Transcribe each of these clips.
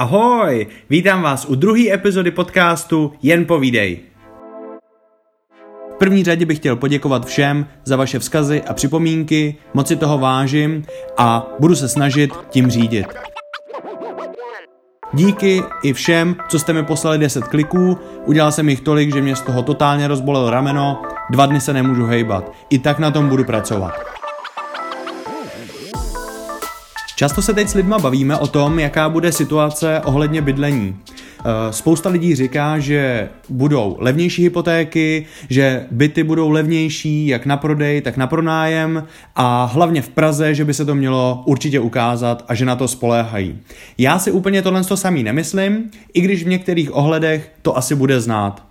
Ahoj, vítám vás u druhé epizody podcastu Jen povídej. V první řadě bych chtěl poděkovat všem za vaše vzkazy a připomínky, moc si toho vážím a budu se snažit tím řídit. Díky i všem, co jste mi poslali 10 kliků, udělal jsem jich tolik, že mě z toho totálně rozbolelo rameno, dva dny se nemůžu hejbat. I tak na tom budu pracovat. Často se teď s lidma bavíme o tom, jaká bude situace ohledně bydlení. Eh, spousta lidí říká, že budou levnější hypotéky, že byty budou levnější jak na prodej, tak na pronájem a hlavně v Praze, že by se to mělo určitě ukázat a že na to spoléhají. Já si úplně tohle to samý nemyslím, i když v některých ohledech to asi bude znát.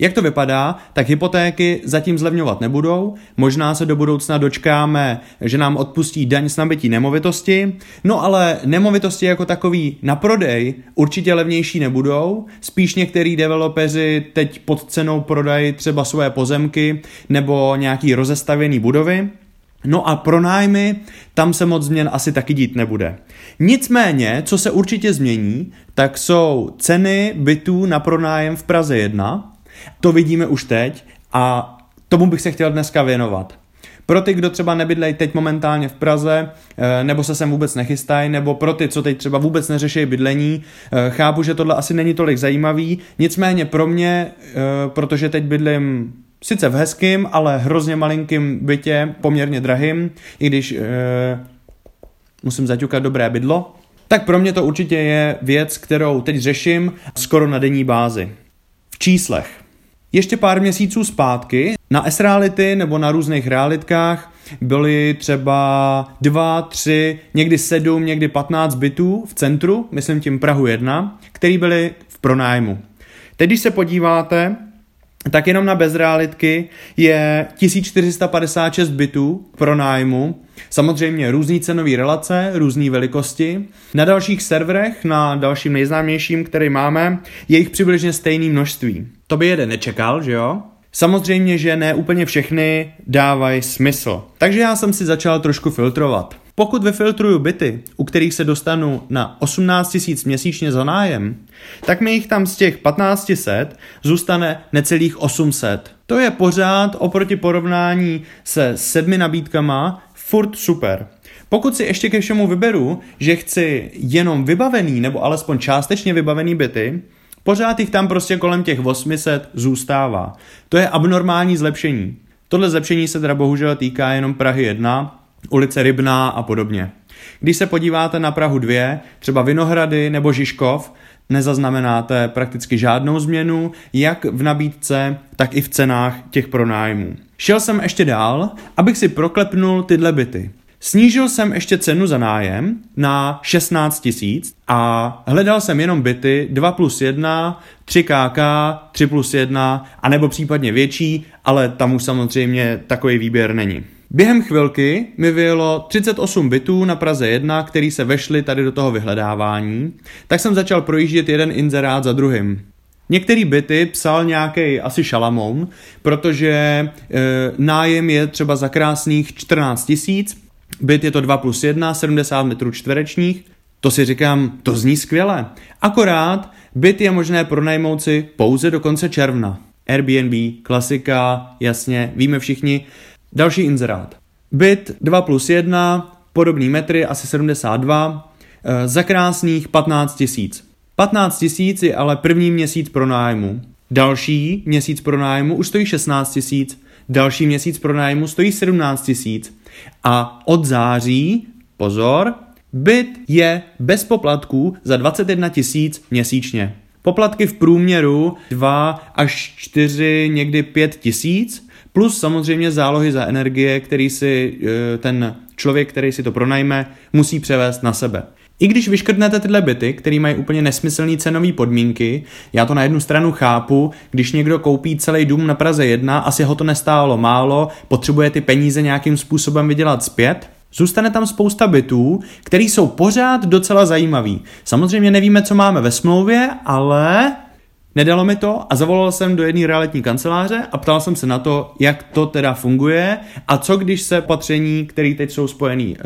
Jak to vypadá, tak hypotéky zatím zlevňovat nebudou, možná se do budoucna dočkáme, že nám odpustí daň z nabití nemovitosti, no ale nemovitosti jako takový na prodej určitě levnější nebudou, spíš některý developeři teď pod cenou prodají třeba svoje pozemky nebo nějaký rozestavěný budovy, No a pro nájmy tam se moc změn asi taky dít nebude. Nicméně, co se určitě změní, tak jsou ceny bytů na pronájem v Praze 1, to vidíme už teď a tomu bych se chtěl dneska věnovat. Pro ty, kdo třeba nebydlejí teď momentálně v Praze, eh, nebo se sem vůbec nechystají, nebo pro ty, co teď třeba vůbec neřeší bydlení, eh, chápu, že tohle asi není tolik zajímavý, nicméně pro mě, eh, protože teď bydlím sice v hezkým, ale hrozně malinkým bytě, poměrně drahým, i když musím zaťukat dobré bydlo, tak pro mě to určitě je věc, kterou teď řeším skoro na denní bázi. V číslech. Ještě pár měsíců zpátky na S-reality nebo na různých realitkách byly třeba 2, 3, někdy 7, někdy 15 bytů v centru, myslím tím Prahu 1, který byly v pronájmu. Teď, když se podíváte, tak jenom na bezrealitky je 1456 bytů pro nájmu. Samozřejmě různý cenový relace, různé velikosti. Na dalších serverech, na dalším nejznámějším, který máme, je jich přibližně stejné množství. To by jeden nečekal, že jo? Samozřejmě, že ne úplně všechny dávají smysl. Takže já jsem si začal trošku filtrovat. Pokud vyfiltruju byty, u kterých se dostanu na 18 000 měsíčně za nájem, tak mi jich tam z těch 1500 zůstane necelých 800. To je pořád oproti porovnání se sedmi nabídkama furt super. Pokud si ještě ke všemu vyberu, že chci jenom vybavený nebo alespoň částečně vybavený byty, pořád jich tam prostě kolem těch 800 zůstává. To je abnormální zlepšení. Tohle zlepšení se teda bohužel týká jenom Prahy 1, ulice Rybná a podobně. Když se podíváte na Prahu 2, třeba Vinohrady nebo Žižkov, nezaznamenáte prakticky žádnou změnu, jak v nabídce, tak i v cenách těch pronájmů. Šel jsem ještě dál, abych si proklepnul tyhle byty. Snížil jsem ještě cenu za nájem na 16 tisíc a hledal jsem jenom byty 2 plus 1, 3 KK, 3 plus 1, anebo případně větší, ale tam už samozřejmě takový výběr není. Během chvilky mi vyjelo 38 bytů na Praze 1, který se vešly tady do toho vyhledávání, tak jsem začal projíždět jeden inzerát za druhým. Některý byty psal nějaký asi šalamoun, protože e, nájem je třeba za krásných 14 tisíc, byt je to 2 plus 1, 70 metrů čtverečních, to si říkám, to zní skvěle. Akorát byt je možné pronajmout si pouze do konce června. Airbnb, klasika, jasně, víme všichni, Další inzerát. Byt 2 plus 1, podobný metry, asi 72, eh, za krásných 15 tisíc. 15 tisíc je ale první měsíc pro nájmu. Další měsíc pro nájmu už stojí 16 tisíc, další měsíc pro nájmu stojí 17 tisíc. A od září, pozor, byt je bez poplatků za 21 tisíc měsíčně. Poplatky v průměru 2 až 4, někdy 5 tisíc, Plus samozřejmě zálohy za energie, který si eh, ten člověk, který si to pronajme, musí převést na sebe. I když vyškrtnete tyhle byty, které mají úplně nesmyslné cenové podmínky, já to na jednu stranu chápu, když někdo koupí celý dům na Praze 1, asi ho to nestálo málo, potřebuje ty peníze nějakým způsobem vydělat zpět, Zůstane tam spousta bytů, které jsou pořád docela zajímavý. Samozřejmě nevíme, co máme ve smlouvě, ale Nedalo mi to a zavolal jsem do jedné realitní kanceláře a ptal jsem se na to, jak to teda funguje a co když se patření, které teď jsou spojený uh,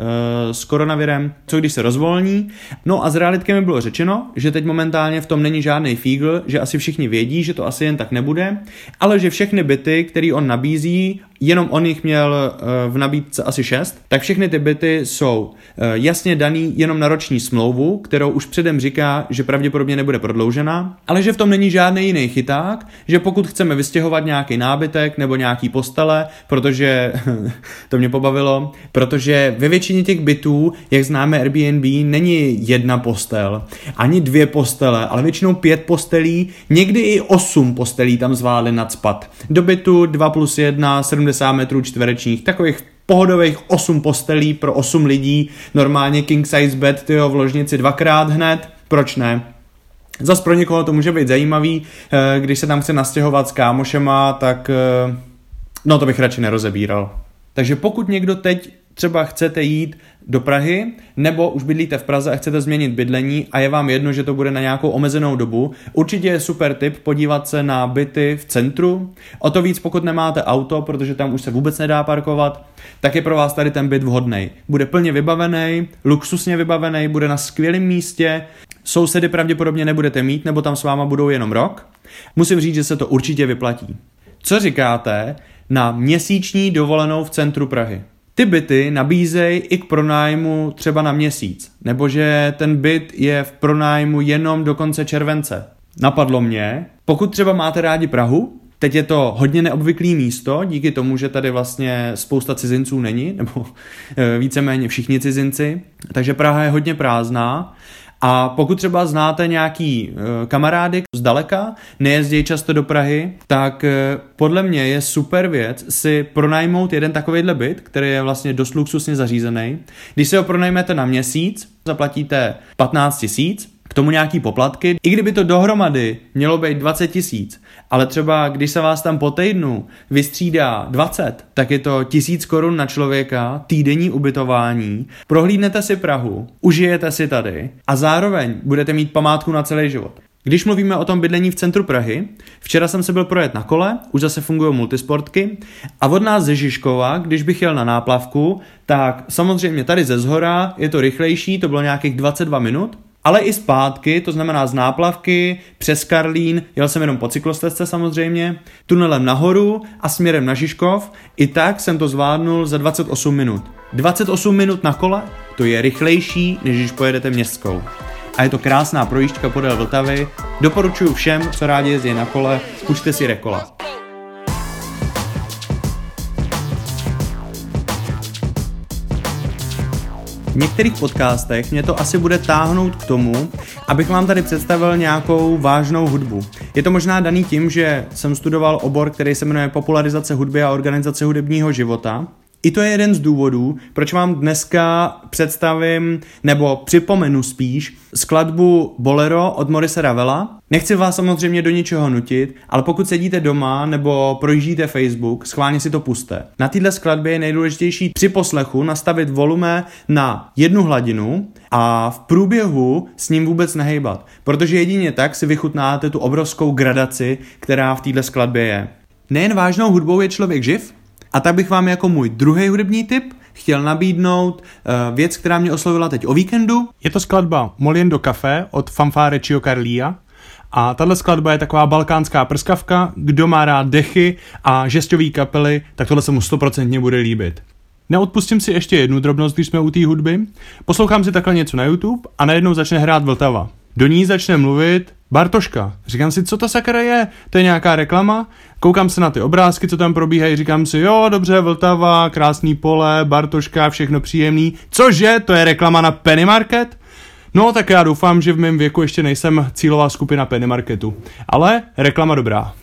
s koronavirem, co když se rozvolní. No a z realitky mi bylo řečeno, že teď momentálně v tom není žádný fígl, že asi všichni vědí, že to asi jen tak nebude, ale že všechny byty, které on nabízí, jenom on jich měl uh, v nabídce asi 6, tak všechny ty byty jsou uh, jasně daný jenom na roční smlouvu, kterou už předem říká, že pravděpodobně nebude prodloužena, ale že v tom není žádný jiný chyták, že pokud chceme vystěhovat nějaký nábytek nebo nějaký postele, protože to mě pobavilo, protože ve většině těch bytů, jak známe Airbnb, není jedna postel, ani dvě postele, ale většinou pět postelí, někdy i osm postelí tam zvládli nadspat. Do bytu 2 plus 1, 70 metrů čtverečních, takových pohodových 8 postelí pro 8 lidí, normálně king size bed, tyjo, v ložnici dvakrát hned, proč ne? Zas pro někoho to může být zajímavý, eh, když se tam chce nastěhovat s kámošema, tak eh, no to bych radši nerozebíral. Takže pokud někdo teď třeba chcete jít do Prahy, nebo už bydlíte v Praze a chcete změnit bydlení a je vám jedno, že to bude na nějakou omezenou dobu, určitě je super tip podívat se na byty v centru. O to víc, pokud nemáte auto, protože tam už se vůbec nedá parkovat, tak je pro vás tady ten byt vhodný. Bude plně vybavený, luxusně vybavený, bude na skvělém místě, sousedy pravděpodobně nebudete mít, nebo tam s váma budou jenom rok. Musím říct, že se to určitě vyplatí. Co říkáte na měsíční dovolenou v centru Prahy? Ty byty nabízejí i k pronájmu třeba na měsíc, nebo že ten byt je v pronájmu jenom do konce července. Napadlo mě, pokud třeba máte rádi Prahu, teď je to hodně neobvyklý místo, díky tomu, že tady vlastně spousta cizinců není, nebo eh, víceméně všichni cizinci, takže Praha je hodně prázdná a pokud třeba znáte nějaký uh, kamarády z daleka, nejezdí často do Prahy, tak uh, podle mě je super věc si pronajmout jeden takovýhle byt, který je vlastně dost luxusně zařízený. Když si ho pronajmete na měsíc, zaplatíte 15 tisíc, k tomu nějaký poplatky. I kdyby to dohromady mělo být 20 tisíc, ale třeba když se vás tam po týdnu vystřídá 20, tak je to tisíc korun na člověka, týdenní ubytování, prohlídnete si Prahu, užijete si tady a zároveň budete mít památku na celý život. Když mluvíme o tom bydlení v centru Prahy, včera jsem se byl projet na kole, už zase fungují multisportky a od nás ze Žižkova, když bych jel na náplavku, tak samozřejmě tady ze zhora je to rychlejší, to bylo nějakých 22 minut, ale i zpátky, to znamená z náplavky, přes Karlín, jel jsem jenom po cyklostezce samozřejmě, tunelem nahoru a směrem na Žižkov, i tak jsem to zvládnul za 28 minut. 28 minut na kole, to je rychlejší, než když pojedete městskou. A je to krásná projížďka podél Vltavy, doporučuji všem, co rádi jezdí na kole, půjďte si rekola. V některých podcastech mě to asi bude táhnout k tomu, abych vám tady představil nějakou vážnou hudbu. Je to možná daný tím, že jsem studoval obor, který se jmenuje Popularizace hudby a organizace hudebního života i to je jeden z důvodů, proč vám dneska představím, nebo připomenu spíš, skladbu Bolero od Morise Ravela. Nechci vás samozřejmě do ničeho nutit, ale pokud sedíte doma nebo projíždíte Facebook, schválně si to puste. Na této skladbě je nejdůležitější při poslechu nastavit volume na jednu hladinu a v průběhu s ním vůbec nehejbat, protože jedině tak si vychutnáte tu obrovskou gradaci, která v této skladbě je. Nejen vážnou hudbou je člověk živ, a tak bych vám jako můj druhý hudební tip chtěl nabídnout uh, věc, která mě oslovila teď o víkendu. Je to skladba Moliendo Café od fanfáre Chio Carlia. A tahle skladba je taková balkánská prskavka, kdo má rád dechy a žestový kapely, tak tohle se mu stoprocentně bude líbit. Neodpustím si ještě jednu drobnost, když jsme u té hudby. Poslouchám si takhle něco na YouTube a najednou začne hrát Vltava. Do ní začne mluvit Bartoška. Říkám si, co to sakra je? To je nějaká reklama? Koukám se na ty obrázky, co tam probíhají, říkám si, jo, dobře, Vltava, krásný pole, Bartoška, všechno příjemný. Cože, to je reklama na Penny Market? No, tak já doufám, že v mém věku ještě nejsem cílová skupina Penny Marketu. Ale reklama dobrá.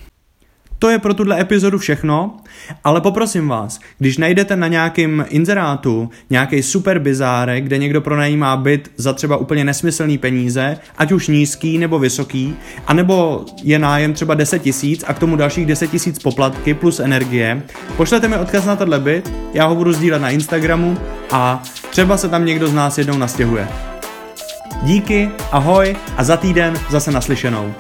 To je pro tuhle epizodu všechno, ale poprosím vás, když najdete na nějakém inzerátu nějaký super bizárek, kde někdo pronajímá byt za třeba úplně nesmyslný peníze, ať už nízký nebo vysoký, anebo je nájem třeba 10 tisíc a k tomu dalších 10 tisíc poplatky plus energie, pošlete mi odkaz na tenhle byt, já ho budu sdílet na Instagramu a třeba se tam někdo z nás jednou nastěhuje. Díky, ahoj a za týden zase naslyšenou.